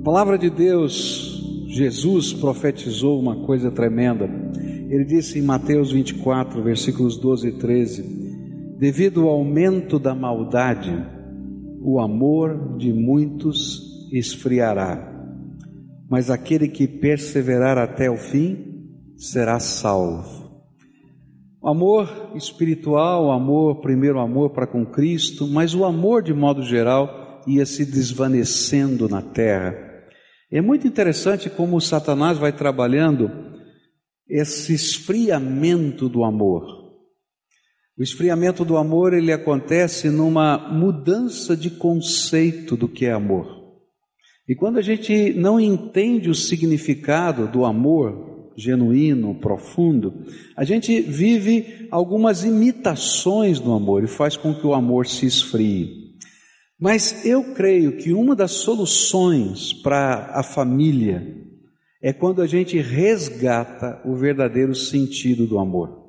A palavra de Deus, Jesus profetizou uma coisa tremenda. Ele disse em Mateus 24, versículos 12 e 13: Devido ao aumento da maldade, o amor de muitos esfriará, mas aquele que perseverar até o fim será salvo. O amor espiritual, o amor, primeiro amor para com Cristo, mas o amor de modo geral ia se desvanecendo na terra. É muito interessante como Satanás vai trabalhando esse esfriamento do amor. O esfriamento do amor ele acontece numa mudança de conceito do que é amor. E quando a gente não entende o significado do amor genuíno, profundo, a gente vive algumas imitações do amor e faz com que o amor se esfrie. Mas eu creio que uma das soluções para a família é quando a gente resgata o verdadeiro sentido do amor.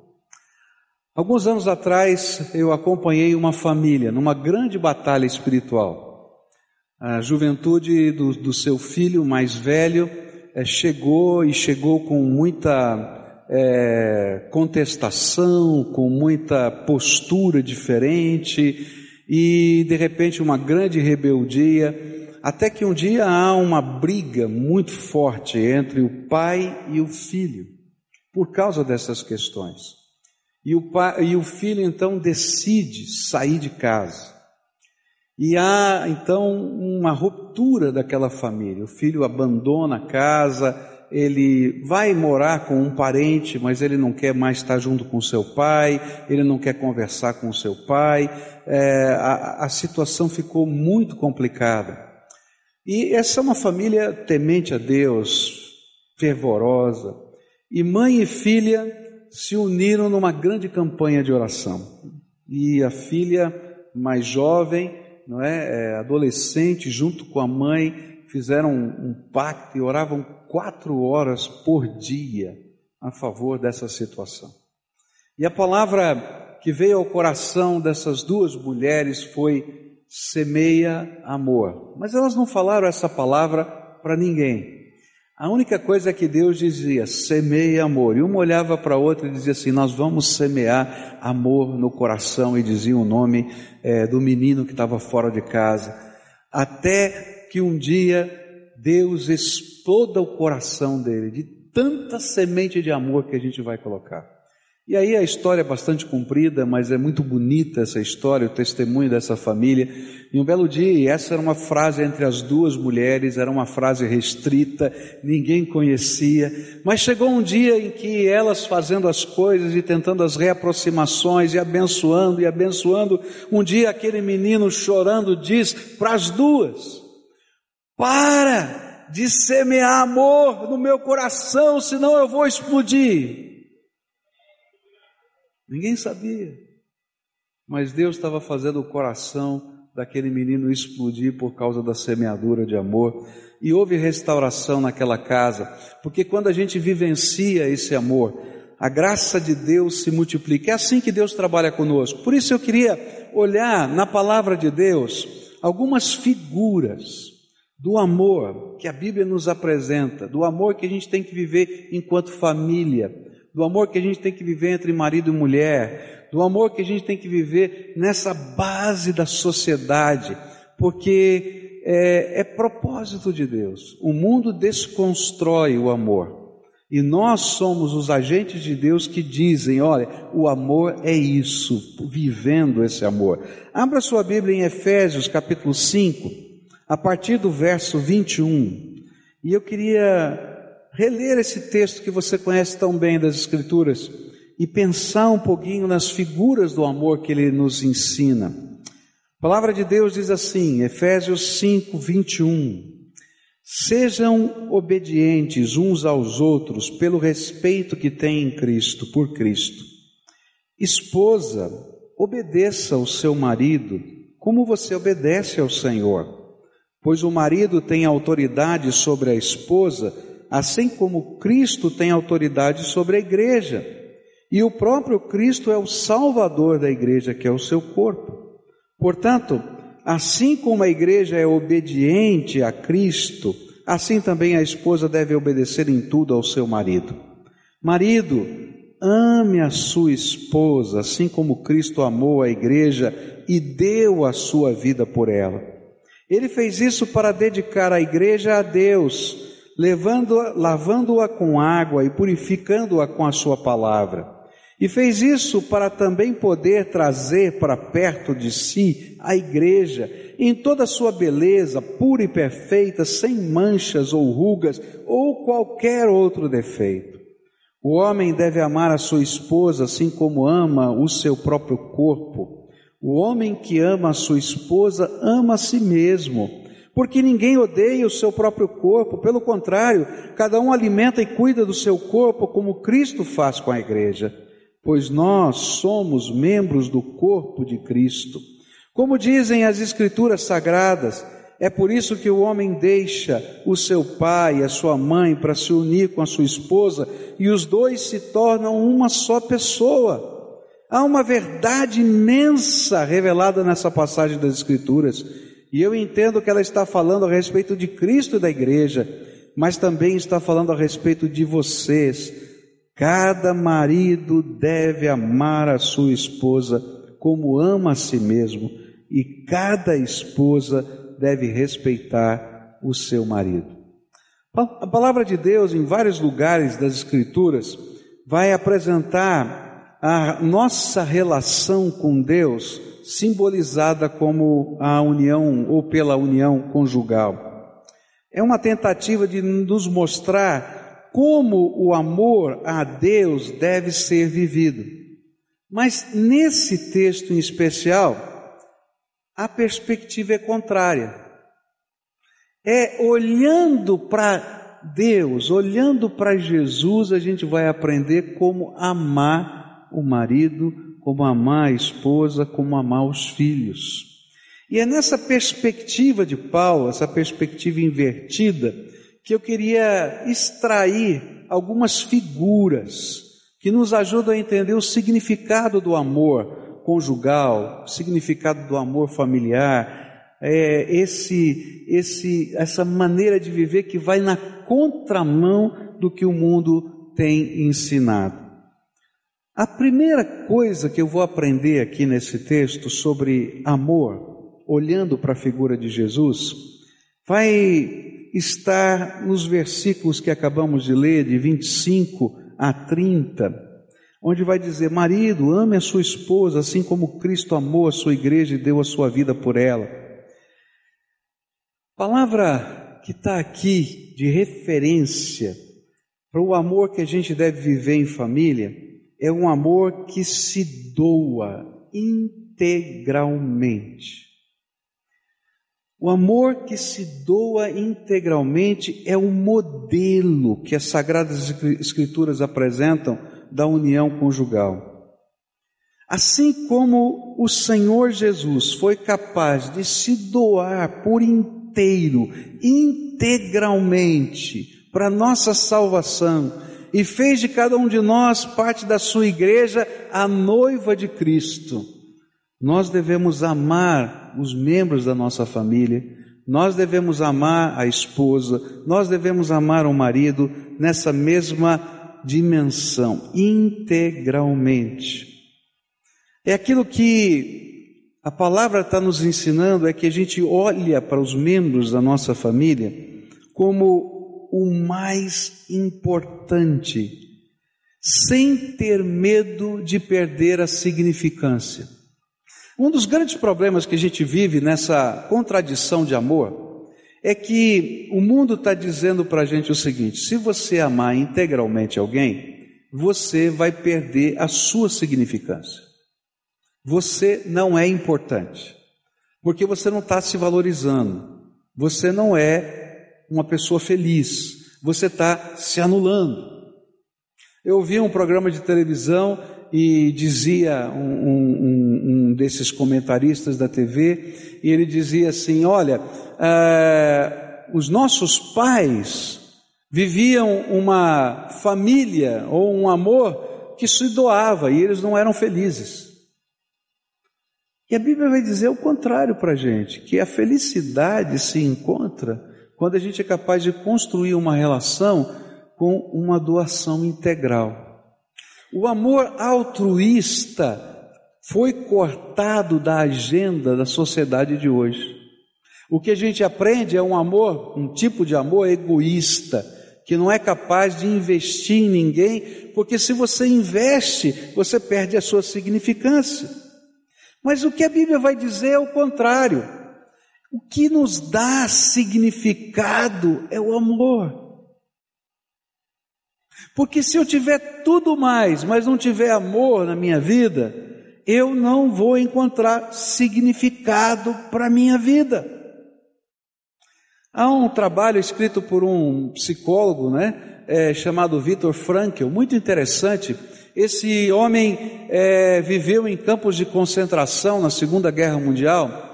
Alguns anos atrás eu acompanhei uma família numa grande batalha espiritual. A juventude do, do seu filho mais velho é, chegou e chegou com muita é, contestação, com muita postura diferente e de repente uma grande rebeldia, até que um dia há uma briga muito forte entre o pai e o filho por causa dessas questões. E o, pai, e o filho então decide sair de casa. E há então uma ruptura daquela família. O filho abandona a casa, ele vai morar com um parente, mas ele não quer mais estar junto com seu pai, ele não quer conversar com seu pai. É, a, a situação ficou muito complicada. E essa é uma família temente a Deus, fervorosa. E mãe e filha se uniram numa grande campanha de oração. E a filha mais jovem, não é, é adolescente, junto com a mãe, fizeram um, um pacto e oravam quatro horas por dia a favor dessa situação. E a palavra que veio ao coração dessas duas mulheres foi semeia amor. Mas elas não falaram essa palavra para ninguém. A única coisa que Deus dizia, semeie amor. E uma olhava para a outra e dizia assim: Nós vamos semear amor no coração, e dizia o nome é, do menino que estava fora de casa. Até que um dia Deus exploda o coração dele, de tanta semente de amor que a gente vai colocar. E aí a história é bastante comprida, mas é muito bonita essa história, o testemunho dessa família. E um belo dia, e essa era uma frase entre as duas mulheres, era uma frase restrita, ninguém conhecia, mas chegou um dia em que elas fazendo as coisas e tentando as reaproximações e abençoando e abençoando, um dia aquele menino chorando diz para as duas: Para de semear amor no meu coração, senão eu vou explodir. Ninguém sabia. Mas Deus estava fazendo o coração daquele menino explodir por causa da semeadura de amor. E houve restauração naquela casa, porque quando a gente vivencia esse amor, a graça de Deus se multiplica. É assim que Deus trabalha conosco. Por isso eu queria olhar na palavra de Deus algumas figuras do amor que a Bíblia nos apresenta, do amor que a gente tem que viver enquanto família, do amor que a gente tem que viver entre marido e mulher, do amor que a gente tem que viver nessa base da sociedade, porque é, é propósito de Deus. O mundo desconstrói o amor. E nós somos os agentes de Deus que dizem: olha, o amor é isso, vivendo esse amor. Abra sua Bíblia em Efésios capítulo 5, a partir do verso 21. E eu queria reler esse texto que você conhece tão bem das Escrituras e pensar um pouquinho nas figuras do amor que ele nos ensina. A palavra de Deus diz assim, Efésios 5, 21. Sejam obedientes uns aos outros pelo respeito que têm em Cristo, por Cristo. Esposa, obedeça ao seu marido, como você obedece ao Senhor. Pois o marido tem autoridade sobre a esposa, assim como Cristo tem autoridade sobre a igreja, E o próprio Cristo é o Salvador da igreja, que é o seu corpo. Portanto, assim como a igreja é obediente a Cristo, assim também a esposa deve obedecer em tudo ao seu marido. Marido, ame a sua esposa, assim como Cristo amou a igreja e deu a sua vida por ela. Ele fez isso para dedicar a igreja a Deus, levando-a, lavando-a com água e purificando-a com a sua palavra. E fez isso para também poder trazer para perto de si a igreja em toda a sua beleza, pura e perfeita, sem manchas ou rugas ou qualquer outro defeito. O homem deve amar a sua esposa assim como ama o seu próprio corpo. O homem que ama a sua esposa ama a si mesmo, porque ninguém odeia o seu próprio corpo, pelo contrário, cada um alimenta e cuida do seu corpo como Cristo faz com a igreja, pois nós somos membros do corpo de Cristo. Como dizem as Escrituras sagradas, é por isso que o homem deixa o seu pai e a sua mãe para se unir com a sua esposa e os dois se tornam uma só pessoa. Há uma verdade imensa revelada nessa passagem das Escrituras, e eu entendo que ela está falando a respeito de Cristo e da igreja, mas também está falando a respeito de vocês. Cada marido deve amar a sua esposa como ama a si mesmo, e cada esposa deve respeitar o seu marido. A palavra de Deus, em vários lugares das Escrituras, vai apresentar a nossa relação com Deus simbolizada como a união ou pela união conjugal. É uma tentativa de nos mostrar como o amor a Deus deve ser vivido. Mas nesse texto em especial, a perspectiva é contrária. É olhando para Deus, olhando para Jesus, a gente vai aprender como amar o marido, como amar a esposa, como amar os filhos. E é nessa perspectiva de Paulo, essa perspectiva invertida, que eu queria extrair algumas figuras que nos ajudam a entender o significado do amor conjugal, o significado do amor familiar, é, esse, esse, essa maneira de viver que vai na contramão do que o mundo tem ensinado. A primeira coisa que eu vou aprender aqui nesse texto sobre amor, olhando para a figura de Jesus, vai estar nos versículos que acabamos de ler, de 25 a 30, onde vai dizer: Marido, ame a sua esposa, assim como Cristo amou a sua igreja e deu a sua vida por ela. Palavra que está aqui de referência para o amor que a gente deve viver em família é um amor que se doa integralmente. O amor que se doa integralmente é o modelo que as Sagradas Escrituras apresentam da união conjugal. Assim como o Senhor Jesus foi capaz de se doar por inteiro, integralmente, para nossa salvação, e fez de cada um de nós parte da sua igreja, a noiva de Cristo. Nós devemos amar os membros da nossa família, nós devemos amar a esposa, nós devemos amar o marido nessa mesma dimensão, integralmente. É aquilo que a palavra está nos ensinando, é que a gente olha para os membros da nossa família como o mais importante, sem ter medo de perder a significância. Um dos grandes problemas que a gente vive nessa contradição de amor é que o mundo está dizendo para a gente o seguinte: se você amar integralmente alguém, você vai perder a sua significância. Você não é importante, porque você não está se valorizando, você não é uma pessoa feliz, você está se anulando. Eu ouvi um programa de televisão e dizia um, um, um desses comentaristas da TV, e ele dizia assim: Olha, é, os nossos pais viviam uma família ou um amor que se doava e eles não eram felizes. E a Bíblia vai dizer o contrário para a gente, que a felicidade se encontra quando a gente é capaz de construir uma relação com uma doação integral. O amor altruísta foi cortado da agenda da sociedade de hoje. O que a gente aprende é um amor, um tipo de amor egoísta, que não é capaz de investir em ninguém, porque se você investe, você perde a sua significância. Mas o que a Bíblia vai dizer é o contrário. O que nos dá significado é o amor. Porque se eu tiver tudo mais, mas não tiver amor na minha vida, eu não vou encontrar significado para a minha vida. Há um trabalho escrito por um psicólogo, né, é, chamado Viktor Frankl, muito interessante. Esse homem é, viveu em campos de concentração na Segunda Guerra Mundial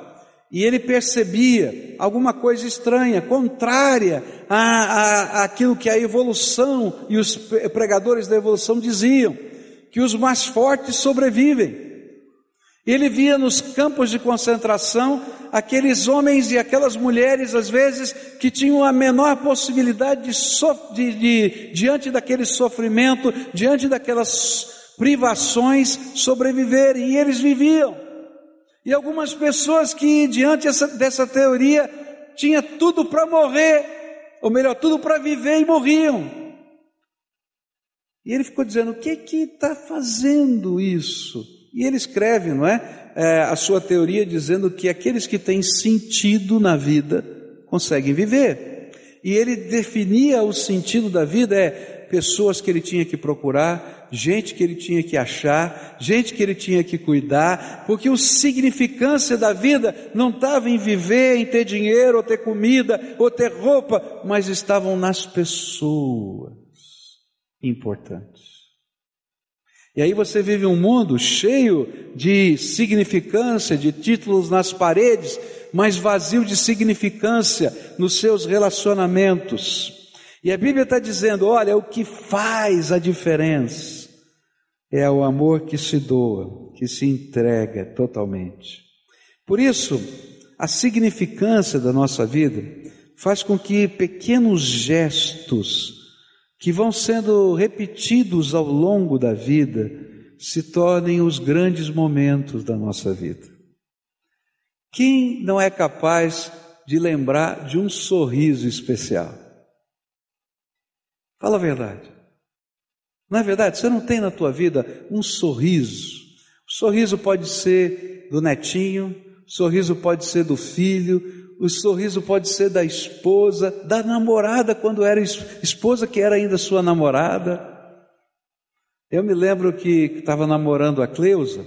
e ele percebia alguma coisa estranha, contrária àquilo que a evolução e os pregadores da evolução diziam, que os mais fortes sobrevivem. Ele via nos campos de concentração aqueles homens e aquelas mulheres, às vezes, que tinham a menor possibilidade de, de, de diante daquele sofrimento, diante daquelas privações, sobreviverem, e eles viviam. E algumas pessoas que, diante dessa, dessa teoria, tinha tudo para morrer, ou melhor, tudo para viver e morriam. E ele ficou dizendo: o que que está fazendo isso? E ele escreve, não é? é? A sua teoria dizendo que aqueles que têm sentido na vida conseguem viver. E ele definia o sentido da vida é pessoas que ele tinha que procurar, gente que ele tinha que achar, gente que ele tinha que cuidar, porque o significância da vida não estava em viver, em ter dinheiro, ou ter comida, ou ter roupa, mas estavam nas pessoas importantes. E aí você vive um mundo cheio de significância, de títulos nas paredes, mas vazio de significância nos seus relacionamentos. E a Bíblia está dizendo: olha, o que faz a diferença é o amor que se doa, que se entrega totalmente. Por isso, a significância da nossa vida faz com que pequenos gestos que vão sendo repetidos ao longo da vida, se tornem os grandes momentos da nossa vida. Quem não é capaz de lembrar de um sorriso especial? Fala a verdade. Não é verdade? Você não tem na tua vida um sorriso. O sorriso pode ser do netinho, o sorriso pode ser do filho, o sorriso pode ser da esposa, da namorada, quando era esposa que era ainda sua namorada. Eu me lembro que estava namorando a Cleusa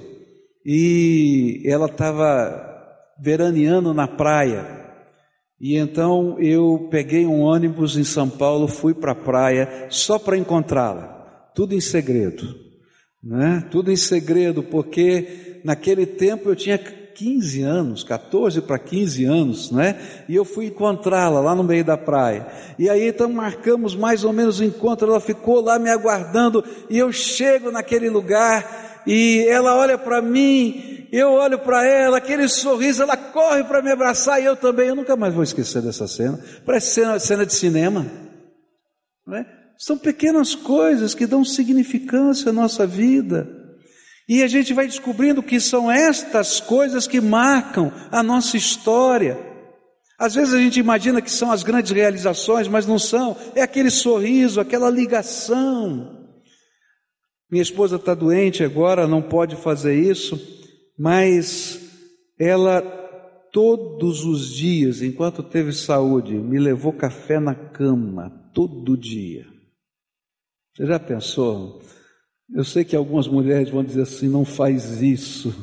e ela estava veraneando na praia. E então eu peguei um ônibus em São Paulo, fui para a praia só para encontrá-la. Tudo em segredo, né? Tudo em segredo, porque naquele tempo eu tinha 15 anos, 14 para 15 anos, né? E eu fui encontrá-la lá no meio da praia. E aí então marcamos mais ou menos o encontro, ela ficou lá me aguardando e eu chego naquele lugar e ela olha para mim, eu olho para ela, aquele sorriso, ela corre para me abraçar e eu também, eu nunca mais vou esquecer dessa cena. Parece cena, cena de cinema, não é? São pequenas coisas que dão significância à nossa vida. E a gente vai descobrindo que são estas coisas que marcam a nossa história. Às vezes a gente imagina que são as grandes realizações, mas não são. É aquele sorriso, aquela ligação. Minha esposa está doente agora, não pode fazer isso, mas ela todos os dias, enquanto teve saúde, me levou café na cama, todo dia. Você já pensou? Eu sei que algumas mulheres vão dizer assim: não faz isso,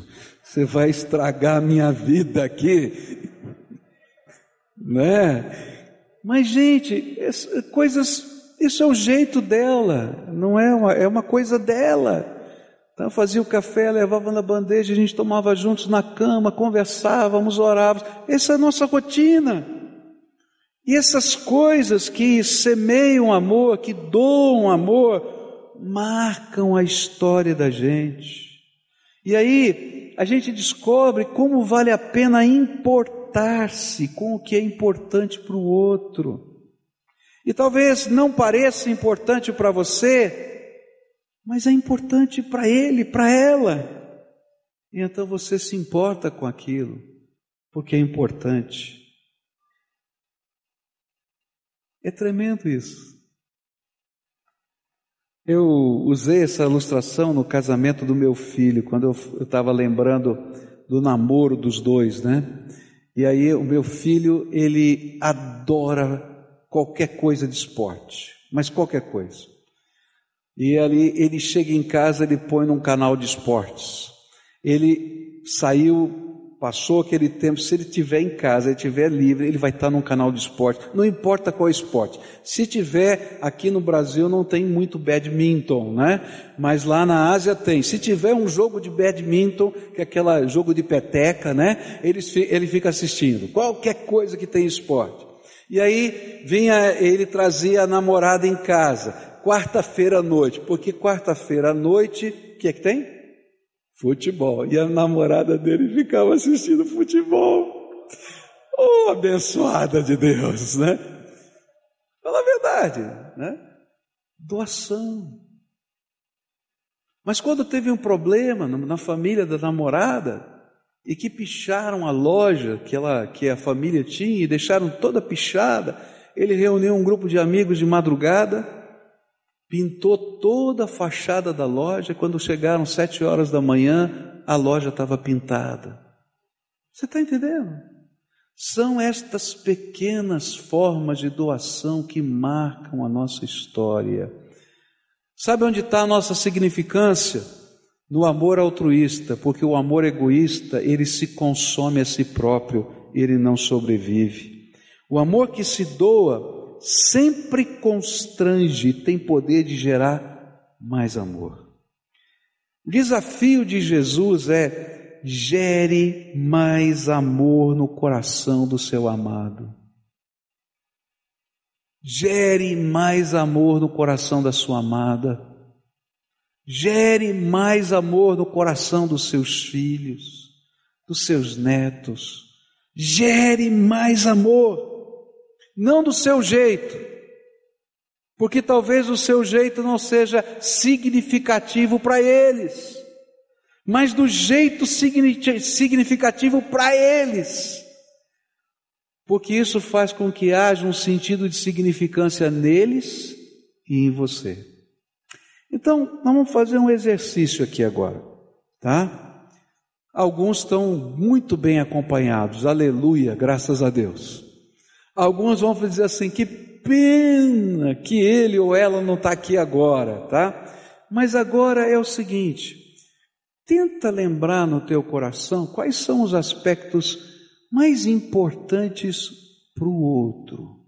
você vai estragar a minha vida aqui, né? Mas, gente, coisas, isso é o jeito dela, não é uma, é uma coisa dela. Então, fazia o café, levava na bandeja, a gente tomava juntos na cama, conversávamos, orávamos. Essa é a nossa rotina. E essas coisas que semeiam amor, que doam amor, marcam a história da gente. E aí a gente descobre como vale a pena importar-se com o que é importante para o outro. E talvez não pareça importante para você, mas é importante para ele, para ela. E então você se importa com aquilo, porque é importante. É tremendo isso. Eu usei essa ilustração no casamento do meu filho, quando eu estava lembrando do namoro dos dois, né? E aí o meu filho, ele adora qualquer coisa de esporte, mas qualquer coisa. E ali ele chega em casa, ele põe num canal de esportes. Ele saiu Passou aquele tempo, se ele estiver em casa, ele estiver livre, ele vai estar num canal de esporte, não importa qual esporte. Se tiver aqui no Brasil, não tem muito badminton, né? Mas lá na Ásia tem. Se tiver um jogo de badminton, que é aquele jogo de peteca, né? Ele, ele fica assistindo. Qualquer coisa que tem esporte. E aí vinha, ele trazia a namorada em casa, quarta-feira à noite, porque quarta-feira à noite, o que é que tem? Futebol. E a namorada dele ficava assistindo futebol. Oh, abençoada de Deus, né? Fala a verdade, né? Doação. Mas quando teve um problema na família da namorada e que picharam a loja que ela que a família tinha e deixaram toda pichada, ele reuniu um grupo de amigos de madrugada pintou toda a fachada da loja. Quando chegaram sete horas da manhã, a loja estava pintada. Você está entendendo? São estas pequenas formas de doação que marcam a nossa história. Sabe onde está a nossa significância? No amor altruísta, porque o amor egoísta, ele se consome a si próprio, ele não sobrevive. O amor que se doa sempre constrange e tem poder de gerar mais amor. O desafio de Jesus é gere mais amor no coração do seu amado. Gere mais amor no coração da sua amada. Gere mais amor no coração dos seus filhos, dos seus netos. Gere mais amor não do seu jeito, porque talvez o seu jeito não seja significativo para eles, mas do jeito significativo para eles, porque isso faz com que haja um sentido de significância neles e em você. Então, vamos fazer um exercício aqui agora, tá? Alguns estão muito bem acompanhados, aleluia, graças a Deus. Alguns vão dizer assim: que pena que ele ou ela não está aqui agora, tá? Mas agora é o seguinte: tenta lembrar no teu coração quais são os aspectos mais importantes para o outro,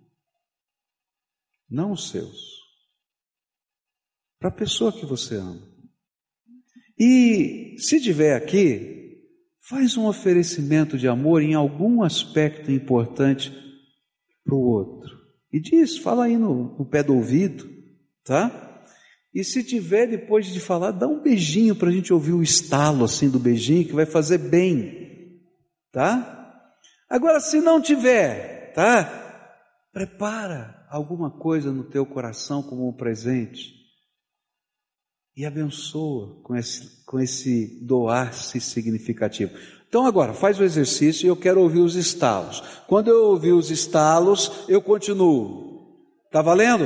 não os seus, para a pessoa que você ama. E se tiver aqui, faz um oferecimento de amor em algum aspecto importante para o outro. E diz, fala aí no, no pé do ouvido, tá? E se tiver depois de falar, dá um beijinho para a gente ouvir o estalo assim do beijinho, que vai fazer bem, tá? Agora, se não tiver, tá? Prepara alguma coisa no teu coração como um presente e abençoa com esse, com esse doar-se significativo. Então agora, faz o exercício e eu quero ouvir os estalos. Quando eu ouvir os estalos, eu continuo. Tá valendo?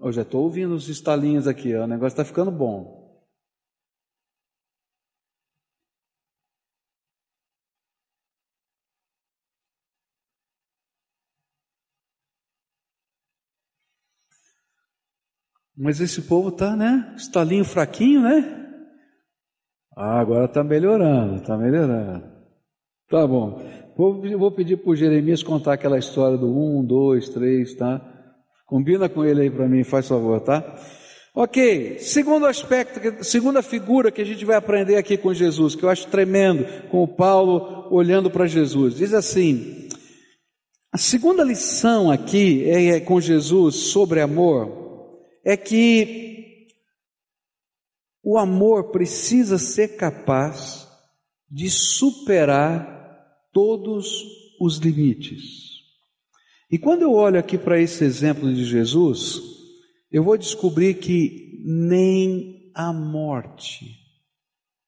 Eu já estou ouvindo os estalinhos aqui, ó, o negócio está ficando bom. Mas esse povo está, né? Estalinho fraquinho, né? Ah, agora está melhorando, está melhorando. Tá bom. Vou, vou pedir para o Jeremias contar aquela história do um, dois, três, tá? Combina com ele aí para mim, faz favor, tá? Ok, segundo aspecto, segunda figura que a gente vai aprender aqui com Jesus, que eu acho tremendo, com o Paulo olhando para Jesus. Diz assim: a segunda lição aqui é, é com Jesus sobre amor é que o amor precisa ser capaz de superar todos os limites. E quando eu olho aqui para esse exemplo de Jesus, eu vou descobrir que nem a morte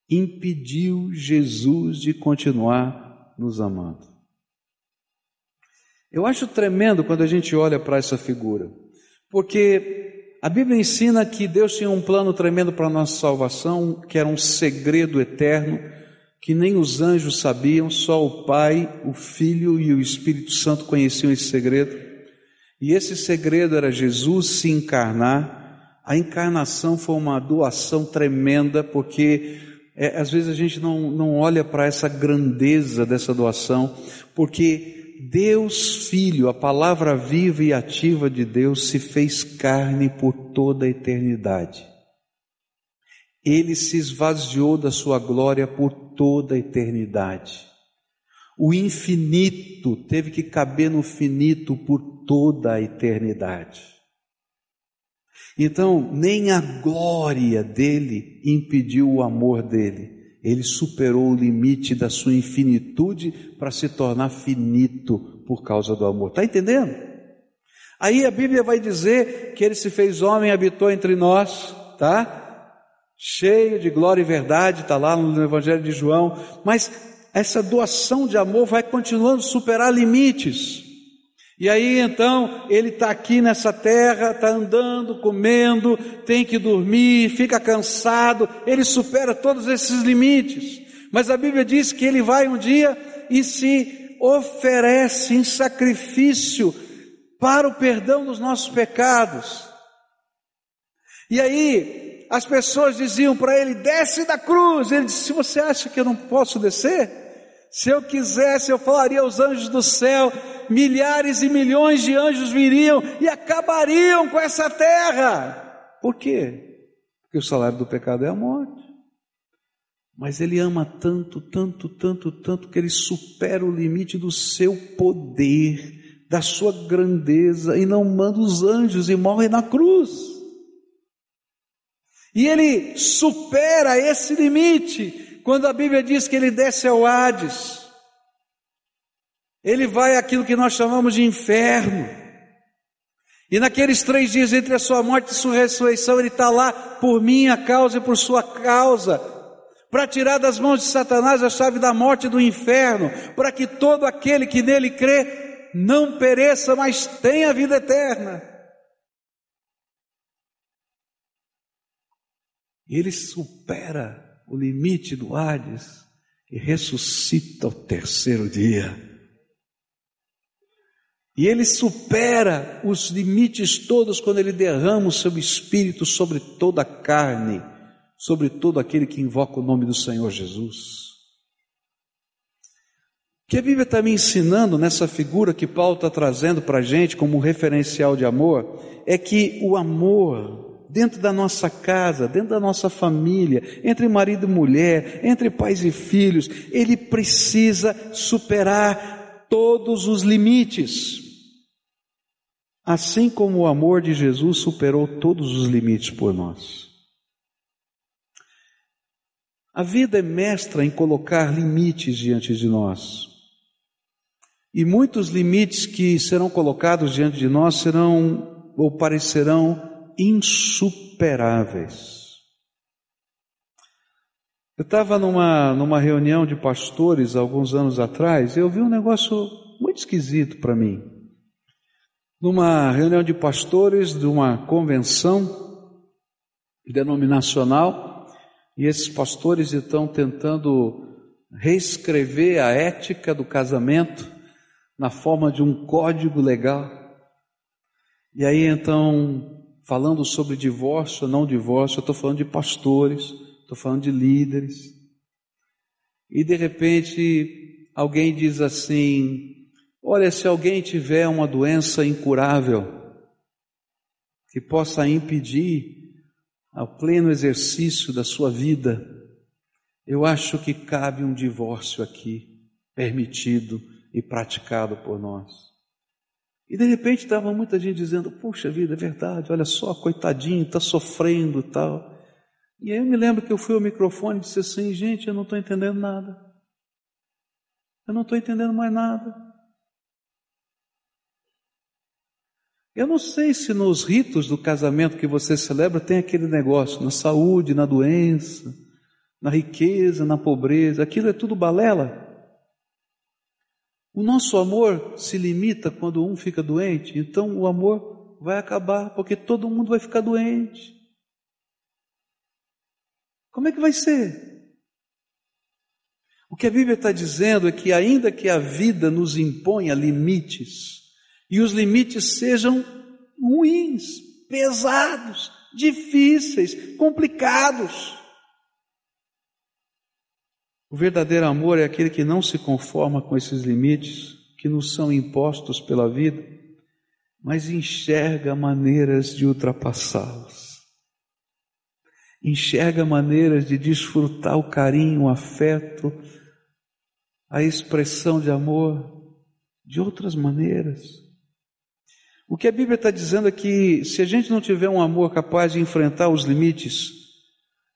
impediu Jesus de continuar nos amando. Eu acho tremendo quando a gente olha para essa figura, porque a Bíblia ensina que Deus tinha um plano tremendo para a nossa salvação, que era um segredo eterno, que nem os anjos sabiam, só o Pai, o Filho e o Espírito Santo conheciam esse segredo. E esse segredo era Jesus se encarnar. A encarnação foi uma doação tremenda, porque é, às vezes a gente não, não olha para essa grandeza dessa doação, porque Deus Filho, a palavra viva e ativa de Deus, se fez carne por toda a eternidade. Ele se esvaziou da sua glória por toda a eternidade. O infinito teve que caber no finito por toda a eternidade. Então, nem a glória dele impediu o amor dele ele superou o limite da sua infinitude para se tornar finito por causa do amor. Está entendendo? Aí a Bíblia vai dizer que ele se fez homem e habitou entre nós, tá? Cheio de glória e verdade, está lá no Evangelho de João. Mas essa doação de amor vai continuando a superar limites. E aí então ele está aqui nessa terra, está andando, comendo, tem que dormir, fica cansado, ele supera todos esses limites. Mas a Bíblia diz que ele vai um dia e se oferece em sacrifício para o perdão dos nossos pecados. E aí as pessoas diziam para ele: desce da cruz. Ele disse: se você acha que eu não posso descer, se eu quisesse, eu falaria aos anjos do céu, milhares e milhões de anjos viriam e acabariam com essa terra. Por quê? Porque o salário do pecado é a morte. Mas ele ama tanto, tanto, tanto, tanto que ele supera o limite do seu poder, da sua grandeza e não manda os anjos e morre na cruz. E ele supera esse limite quando a Bíblia diz que ele desce ao Hades, ele vai àquilo que nós chamamos de inferno. E naqueles três dias entre a sua morte e sua ressurreição, ele está lá por minha causa e por sua causa, para tirar das mãos de Satanás a chave da morte e do inferno, para que todo aquele que nele crê não pereça, mas tenha vida eterna. Ele supera o limite do Hades e ressuscita ao terceiro dia. E ele supera os limites todos quando ele derrama o seu espírito sobre toda a carne, sobre todo aquele que invoca o nome do Senhor Jesus. O que a Bíblia está me ensinando nessa figura que Paulo está trazendo para a gente como referencial de amor, é que o amor dentro da nossa casa, dentro da nossa família, entre marido e mulher, entre pais e filhos, ele precisa superar todos os limites. Assim como o amor de Jesus superou todos os limites por nós. A vida é mestra em colocar limites diante de nós. E muitos limites que serão colocados diante de nós serão ou parecerão insuperáveis. Eu estava numa, numa reunião de pastores alguns anos atrás eu vi um negócio muito esquisito para mim. Numa reunião de pastores de uma convenção denominacional, e esses pastores estão tentando reescrever a ética do casamento na forma de um código legal. E aí então falando sobre divórcio não divórcio, eu estou falando de pastores, estou falando de líderes. E de repente alguém diz assim: Olha, se alguém tiver uma doença incurável, que possa impedir ao pleno exercício da sua vida, eu acho que cabe um divórcio aqui, permitido e praticado por nós. E de repente estava muita gente dizendo: Puxa vida, é verdade, olha só, coitadinho, está sofrendo e tal. E aí eu me lembro que eu fui ao microfone e disse assim: Gente, eu não estou entendendo nada. Eu não estou entendendo mais nada. Eu não sei se nos ritos do casamento que você celebra tem aquele negócio, na saúde, na doença, na riqueza, na pobreza, aquilo é tudo balela. O nosso amor se limita quando um fica doente, então o amor vai acabar, porque todo mundo vai ficar doente. Como é que vai ser? O que a Bíblia está dizendo é que, ainda que a vida nos imponha limites, e os limites sejam ruins, pesados, difíceis, complicados, o verdadeiro amor é aquele que não se conforma com esses limites que nos são impostos pela vida, mas enxerga maneiras de ultrapassá-los. Enxerga maneiras de desfrutar o carinho, o afeto, a expressão de amor de outras maneiras. O que a Bíblia está dizendo é que se a gente não tiver um amor capaz de enfrentar os limites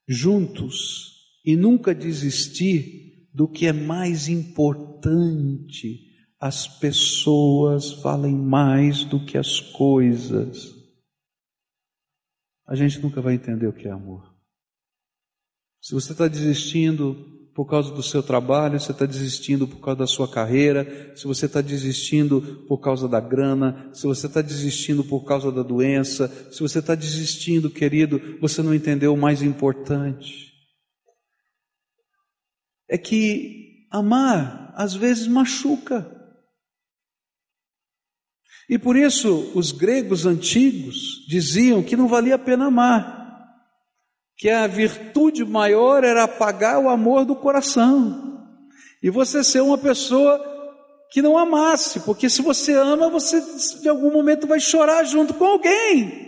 juntos, e nunca desistir do que é mais importante. As pessoas valem mais do que as coisas. A gente nunca vai entender o que é amor. Se você está desistindo por causa do seu trabalho, você está desistindo por causa da sua carreira, se você está desistindo por causa da grana, se você está desistindo por causa da doença, se você está desistindo, querido, você não entendeu o mais importante é que amar às vezes machuca. E por isso os gregos antigos diziam que não valia a pena amar, que a virtude maior era apagar o amor do coração, e você ser uma pessoa que não amasse, porque se você ama, você de algum momento vai chorar junto com alguém.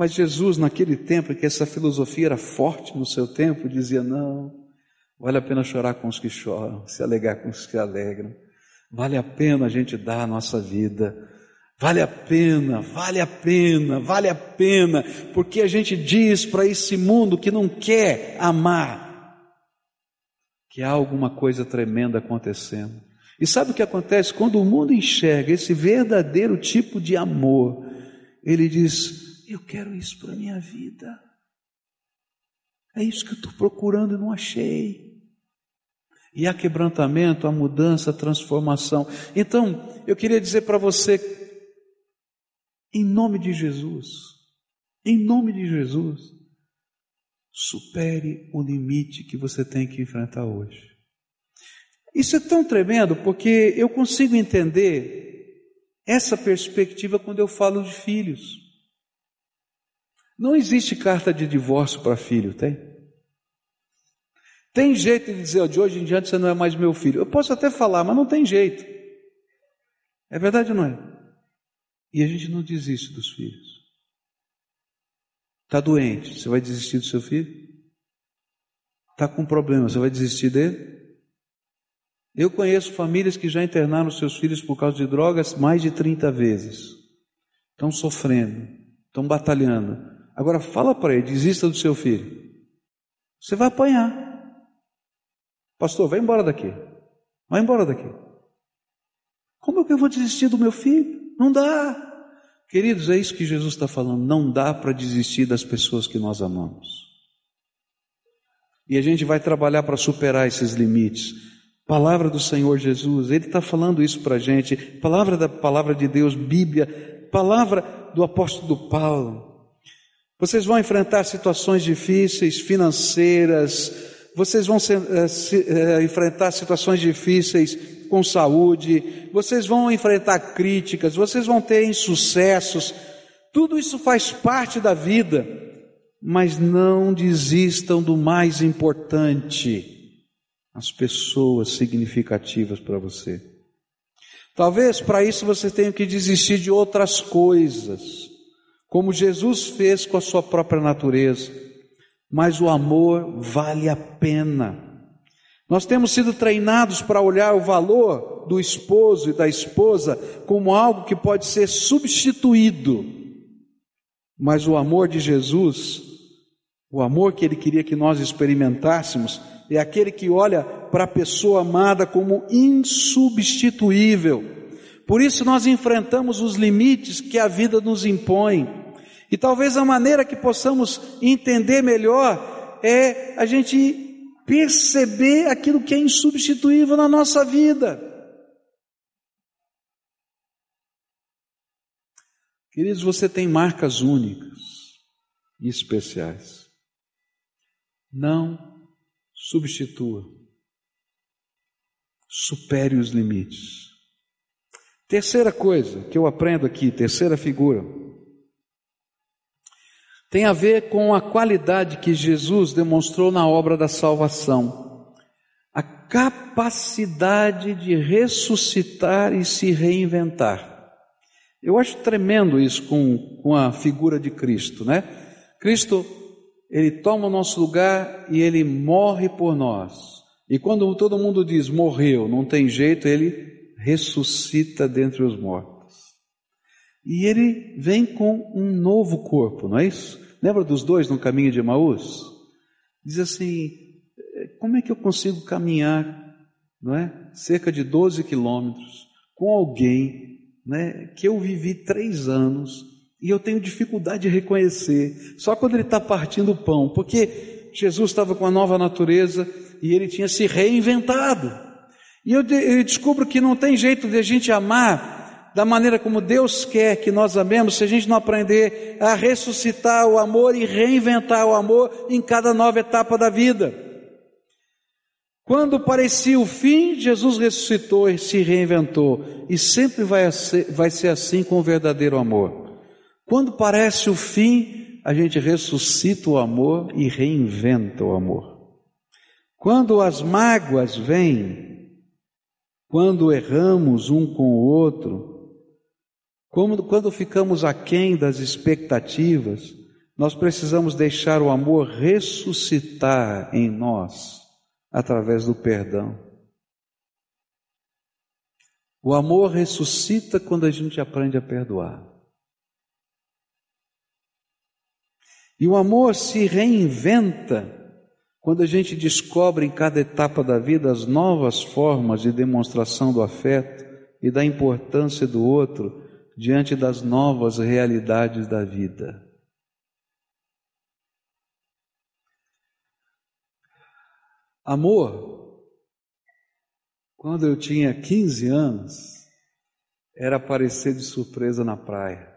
Mas Jesus, naquele tempo, que essa filosofia era forte no seu tempo, dizia: não, vale a pena chorar com os que choram, se alegrar com os que alegram, vale a pena a gente dar a nossa vida, vale a pena, vale a pena, vale a pena, porque a gente diz para esse mundo que não quer amar, que há alguma coisa tremenda acontecendo. E sabe o que acontece? Quando o mundo enxerga esse verdadeiro tipo de amor, ele diz: eu quero isso para a minha vida. É isso que eu estou procurando e não achei. E há quebrantamento, há mudança, transformação. Então, eu queria dizer para você, em nome de Jesus, em nome de Jesus, supere o limite que você tem que enfrentar hoje. Isso é tão tremendo porque eu consigo entender essa perspectiva quando eu falo de filhos. Não existe carta de divórcio para filho, tem? Tem jeito de dizer, de hoje em diante você não é mais meu filho. Eu posso até falar, mas não tem jeito. É verdade ou não é? E a gente não desiste dos filhos. Está doente, você vai desistir do seu filho? Está com problema, você vai desistir dele? Eu conheço famílias que já internaram seus filhos por causa de drogas mais de 30 vezes. Estão sofrendo, estão batalhando. Agora fala para ele, desista do seu filho. Você vai apanhar. Pastor, vai embora daqui. Vai embora daqui. Como é que eu vou desistir do meu filho? Não dá. Queridos, é isso que Jesus está falando. Não dá para desistir das pessoas que nós amamos. E a gente vai trabalhar para superar esses limites. Palavra do Senhor Jesus, Ele está falando isso para a gente. Palavra da palavra de Deus, Bíblia, palavra do apóstolo Paulo. Vocês vão enfrentar situações difíceis, financeiras, vocês vão se, eh, se, eh, enfrentar situações difíceis com saúde, vocês vão enfrentar críticas, vocês vão ter insucessos, tudo isso faz parte da vida, mas não desistam do mais importante, as pessoas significativas para você. Talvez para isso você tenha que desistir de outras coisas como Jesus fez com a sua própria natureza, mas o amor vale a pena. Nós temos sido treinados para olhar o valor do esposo e da esposa como algo que pode ser substituído. Mas o amor de Jesus, o amor que ele queria que nós experimentássemos, é aquele que olha para a pessoa amada como insubstituível. Por isso nós enfrentamos os limites que a vida nos impõe. E talvez a maneira que possamos entender melhor é a gente perceber aquilo que é insubstituível na nossa vida. Queridos, você tem marcas únicas e especiais. Não substitua. Supere os limites. Terceira coisa que eu aprendo aqui, terceira figura tem a ver com a qualidade que Jesus demonstrou na obra da salvação. A capacidade de ressuscitar e se reinventar. Eu acho tremendo isso com, com a figura de Cristo, né? Cristo, ele toma o nosso lugar e ele morre por nós. E quando todo mundo diz morreu, não tem jeito, ele ressuscita dentre os mortos. E ele vem com um novo corpo, não é isso? Lembra dos dois no caminho de Emaús? Diz assim: como é que eu consigo caminhar, não é? Cerca de 12 quilômetros com alguém, né? Que eu vivi três anos e eu tenho dificuldade de reconhecer. Só quando ele está partindo o pão, porque Jesus estava com a nova natureza e ele tinha se reinventado. E eu, eu descubro que não tem jeito de a gente amar da maneira como Deus quer que nós amemos, se a gente não aprender a ressuscitar o amor e reinventar o amor em cada nova etapa da vida. Quando parecia o fim, Jesus ressuscitou e se reinventou, e sempre vai ser, vai ser assim com o verdadeiro amor. Quando parece o fim, a gente ressuscita o amor e reinventa o amor. Quando as mágoas vêm, quando erramos um com o outro, como, quando ficamos aquém das expectativas, nós precisamos deixar o amor ressuscitar em nós através do perdão. O amor ressuscita quando a gente aprende a perdoar. E o amor se reinventa quando a gente descobre em cada etapa da vida as novas formas de demonstração do afeto e da importância do outro diante das novas realidades da vida. Amor, quando eu tinha 15 anos, era aparecer de surpresa na praia.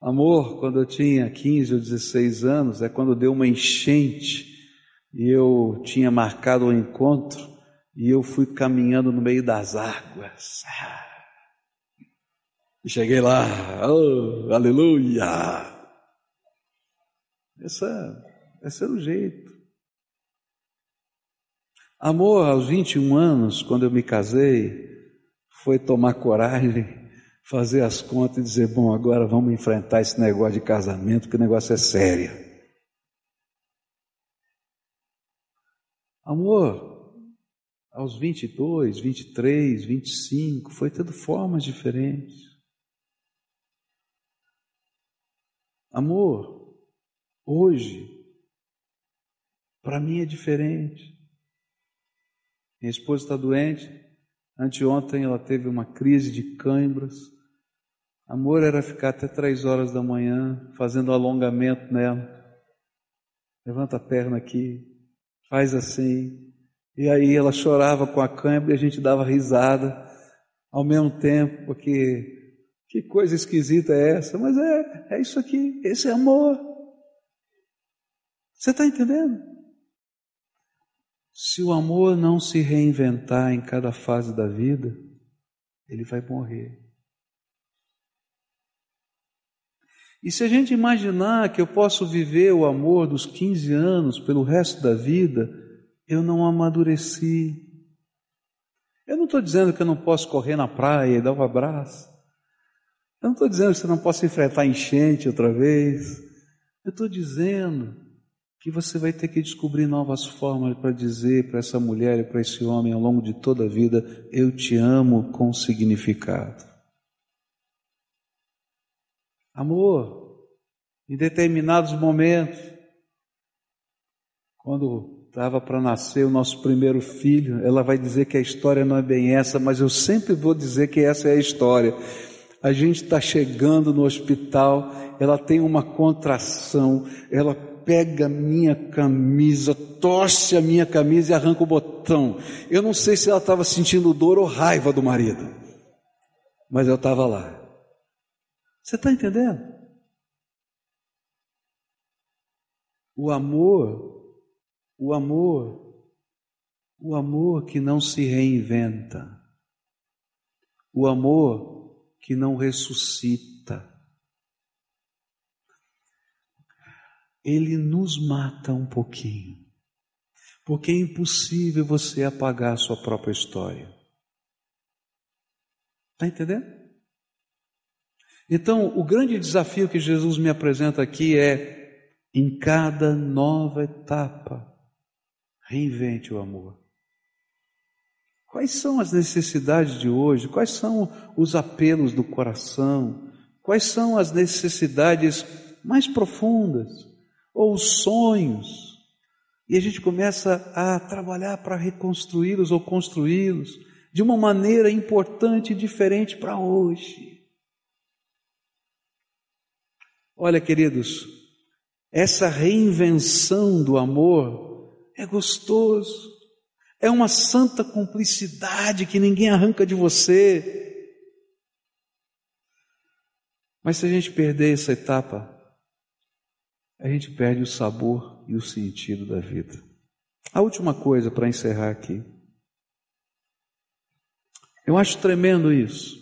Amor, quando eu tinha 15 ou 16 anos, é quando deu uma enchente e eu tinha marcado um encontro e eu fui caminhando no meio das águas. Cheguei lá, oh, aleluia! Essa, esse era o jeito. Amor, aos 21 anos, quando eu me casei, foi tomar coragem, fazer as contas e dizer: bom, agora vamos enfrentar esse negócio de casamento, que o negócio é sério. Amor, aos 22, 23, 25, foi tendo formas diferentes. Amor, hoje, para mim é diferente. Minha esposa está doente. Anteontem ela teve uma crise de câimbras. Amor era ficar até três horas da manhã fazendo alongamento nela. Levanta a perna aqui, faz assim, e aí ela chorava com a câimbra e a gente dava risada ao mesmo tempo, porque que coisa esquisita é essa? Mas é, é isso aqui, esse é amor. Você está entendendo? Se o amor não se reinventar em cada fase da vida, ele vai morrer. E se a gente imaginar que eu posso viver o amor dos 15 anos pelo resto da vida, eu não amadureci. Eu não estou dizendo que eu não posso correr na praia e dar um abraço. Eu não estou dizendo que você não possa enfrentar enchente outra vez. Eu estou dizendo que você vai ter que descobrir novas formas para dizer para essa mulher e para esse homem ao longo de toda a vida: Eu te amo com significado. Amor, em determinados momentos, quando estava para nascer o nosso primeiro filho, ela vai dizer que a história não é bem essa, mas eu sempre vou dizer que essa é a história. A gente está chegando no hospital, ela tem uma contração, ela pega minha camisa, torce a minha camisa e arranca o botão. Eu não sei se ela estava sentindo dor ou raiva do marido, mas eu estava lá. Você está entendendo? O amor, o amor, o amor que não se reinventa, o amor que não ressuscita, ele nos mata um pouquinho. Porque é impossível você apagar a sua própria história. Está entendendo? Então, o grande desafio que Jesus me apresenta aqui é: em cada nova etapa, reinvente o amor. Quais são as necessidades de hoje? Quais são os apelos do coração? Quais são as necessidades mais profundas? ou sonhos, e a gente começa a trabalhar para reconstruí-los ou construí-los de uma maneira importante e diferente para hoje. Olha, queridos, essa reinvenção do amor é gostoso, é uma santa cumplicidade que ninguém arranca de você. Mas se a gente perder essa etapa, a gente perde o sabor e o sentido da vida. A última coisa para encerrar aqui. Eu acho tremendo isso.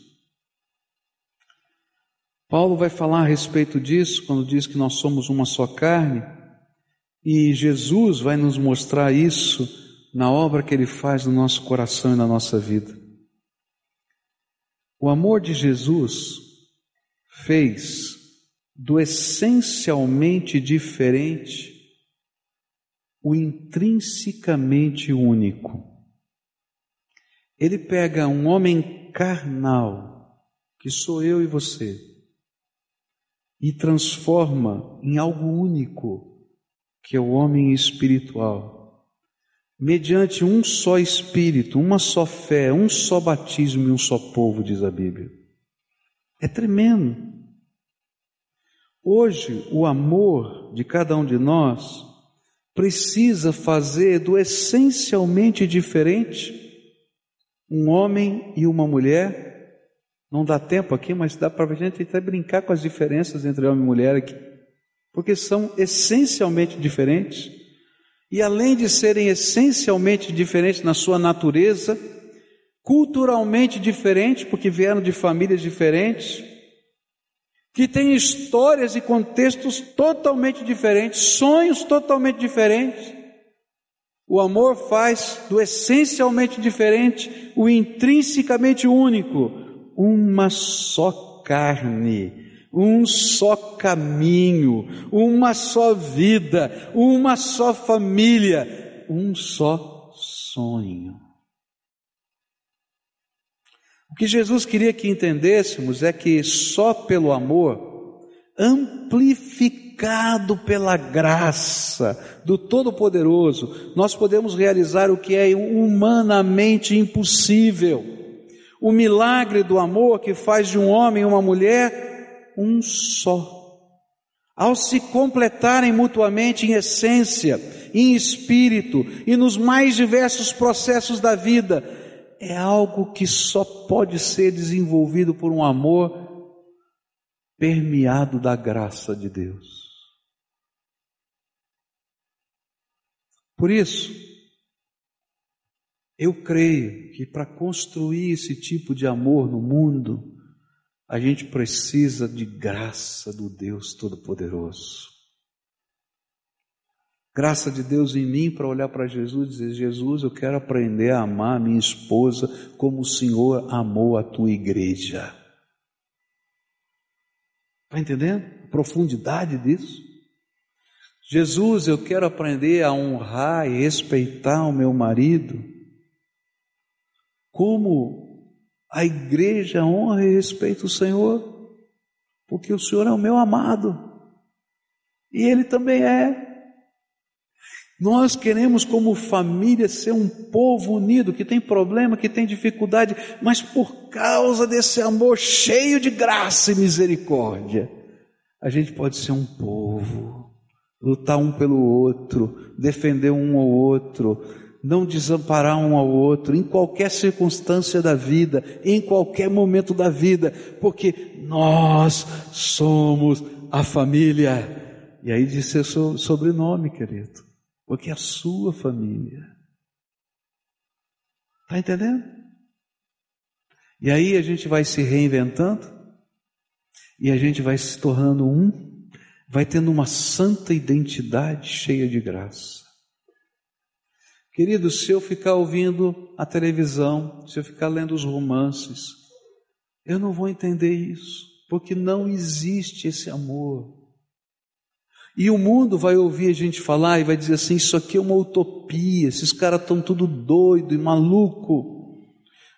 Paulo vai falar a respeito disso quando diz que nós somos uma só carne, e Jesus vai nos mostrar isso na obra que ele faz no nosso coração e na nossa vida. O amor de Jesus fez do essencialmente diferente, o intrinsecamente único. Ele pega um homem carnal, que sou eu e você, e transforma em algo único, que é o homem espiritual, mediante um só espírito, uma só fé, um só batismo e um só povo, diz a Bíblia. É tremendo. Hoje, o amor de cada um de nós precisa fazer do essencialmente diferente um homem e uma mulher. Não dá tempo aqui, mas dá para a gente até brincar com as diferenças entre homem e mulher aqui, porque são essencialmente diferentes. E além de serem essencialmente diferentes na sua natureza, culturalmente diferentes, porque vieram de famílias diferentes, que tem histórias e contextos totalmente diferentes, sonhos totalmente diferentes. O amor faz do essencialmente diferente o intrinsecamente único, uma só carne, um só caminho, uma só vida, uma só família, um só sonho. O que Jesus queria que entendêssemos é que só pelo amor, amplificado pela graça do Todo-Poderoso, nós podemos realizar o que é humanamente impossível. O milagre do amor que faz de um homem uma mulher um só. Ao se completarem mutuamente em essência, em espírito e nos mais diversos processos da vida, é algo que só pode ser desenvolvido por um amor permeado da graça de Deus. Por isso, eu creio que para construir esse tipo de amor no mundo, a gente precisa de graça do Deus Todo-Poderoso. Graça de Deus em mim para olhar para Jesus e dizer: Jesus, eu quero aprender a amar minha esposa como o Senhor amou a tua igreja. Está entendendo? A profundidade disso? Jesus, eu quero aprender a honrar e respeitar o meu marido, como a igreja honra e respeita o Senhor, porque o Senhor é o meu amado, e Ele também é. Nós queremos, como família, ser um povo unido, que tem problema, que tem dificuldade, mas por causa desse amor cheio de graça e misericórdia, a gente pode ser um povo, lutar um pelo outro, defender um ao outro, não desamparar um ao outro, em qualquer circunstância da vida, em qualquer momento da vida, porque nós somos a família. E aí disse seu sobrenome, querido porque é a sua família. Está entendendo? E aí a gente vai se reinventando, e a gente vai se tornando um, vai tendo uma santa identidade cheia de graça. Querido, se eu ficar ouvindo a televisão, se eu ficar lendo os romances, eu não vou entender isso, porque não existe esse amor. E o mundo vai ouvir a gente falar e vai dizer assim: isso aqui é uma utopia, esses caras estão tudo doido e maluco.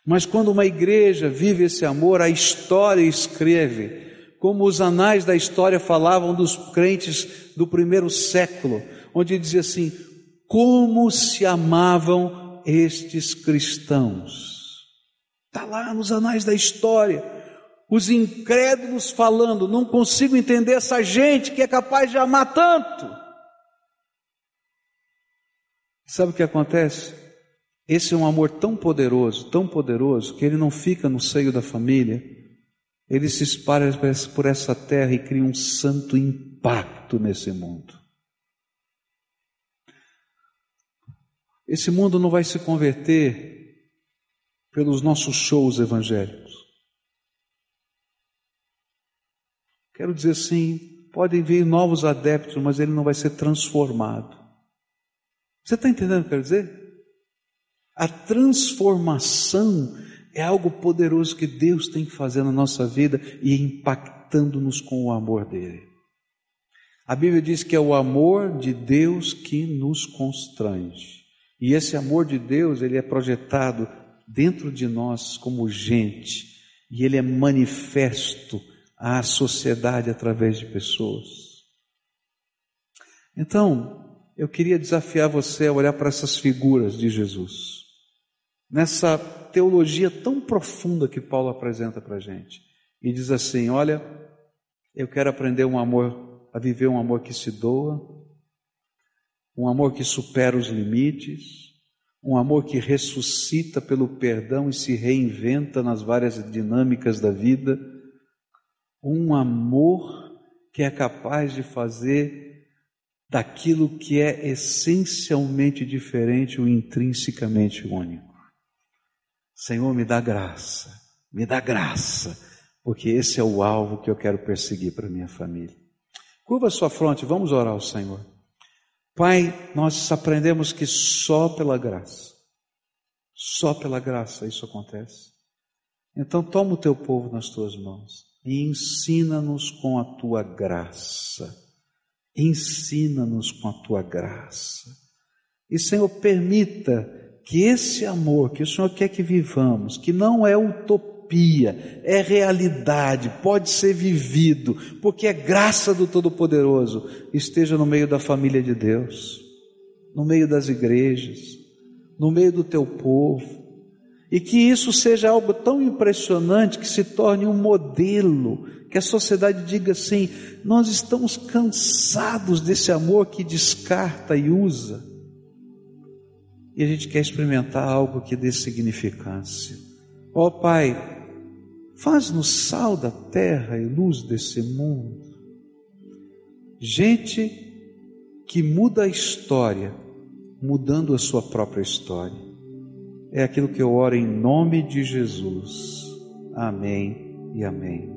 Mas quando uma igreja vive esse amor, a história escreve, como os anais da história falavam dos crentes do primeiro século, onde dizia assim: como se amavam estes cristãos. Está lá nos anais da história os incrédulos falando, não consigo entender essa gente que é capaz de amar tanto. Sabe o que acontece? Esse é um amor tão poderoso, tão poderoso, que ele não fica no seio da família, ele se espalha por essa terra e cria um santo impacto nesse mundo. Esse mundo não vai se converter pelos nossos shows evangélicos. Quero dizer assim, podem vir novos adeptos, mas ele não vai ser transformado. Você está entendendo o que eu quero dizer? A transformação é algo poderoso que Deus tem que fazer na nossa vida e impactando-nos com o amor dele. A Bíblia diz que é o amor de Deus que nos constrange. E esse amor de Deus, ele é projetado dentro de nós como gente, e ele é manifesto à sociedade através de pessoas. Então, eu queria desafiar você a olhar para essas figuras de Jesus, nessa teologia tão profunda que Paulo apresenta para a gente, e diz assim: Olha, eu quero aprender um amor, a viver um amor que se doa, um amor que supera os limites, um amor que ressuscita pelo perdão e se reinventa nas várias dinâmicas da vida um amor que é capaz de fazer daquilo que é essencialmente diferente o intrinsecamente único. Senhor, me dá graça, me dá graça, porque esse é o alvo que eu quero perseguir para minha família. Curva sua fronte, vamos orar ao Senhor. Pai, nós aprendemos que só pela graça, só pela graça isso acontece. Então toma o teu povo nas tuas mãos e ensina-nos com a tua graça. Ensina-nos com a tua graça. E, Senhor, permita que esse amor que o Senhor quer que vivamos, que não é utopia, é realidade, pode ser vivido, porque é graça do Todo-Poderoso, esteja no meio da família de Deus, no meio das igrejas, no meio do teu povo e que isso seja algo tão impressionante que se torne um modelo, que a sociedade diga assim: nós estamos cansados desse amor que descarta e usa, e a gente quer experimentar algo que dê significância. Ó oh, Pai, faz-nos sal da terra e luz desse mundo. Gente que muda a história, mudando a sua própria história é aquilo que eu oro em nome de Jesus. Amém e amém.